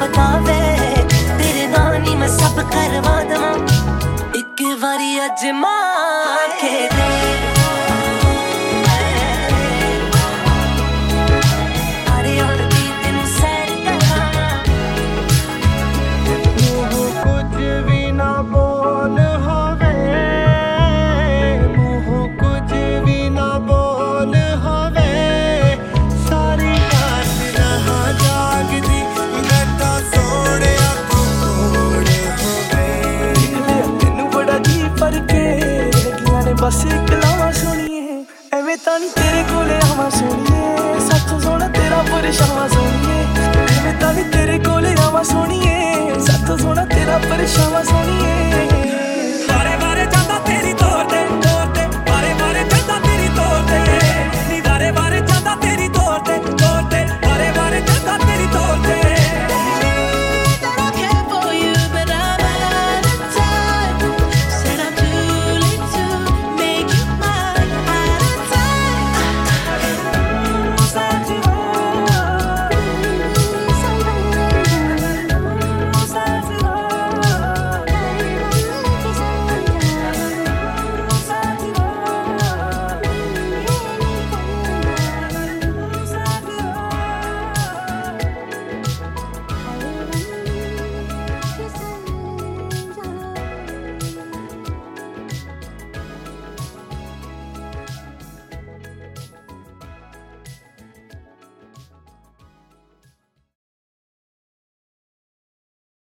ਪਤਾ ਵੇ ਤੇਰੇ ਨਾਲ ਨਹੀਂ ਮੈਂ ਸਭ ਕਰਵਾ ਦਵਾਂ। ਇੱਕ ਵਾਰੀ ਅਜਮਾ ਕੇ ਬਸ ਇੱਕ ਲਾਵਾ ਸੁਣੀਏ। ਐਵੇਂ ਤਾਂ ਨਹੀਂ ਤੇਰੇ ਕੋਲੇ ਆਵਾਂ ਸੁਣੀਏ। ਸੱਚ ਸੋਹਣਾ ਤੇਰਾ ਪਰਛਾਵਾਂ ਸੁਣੀਏ।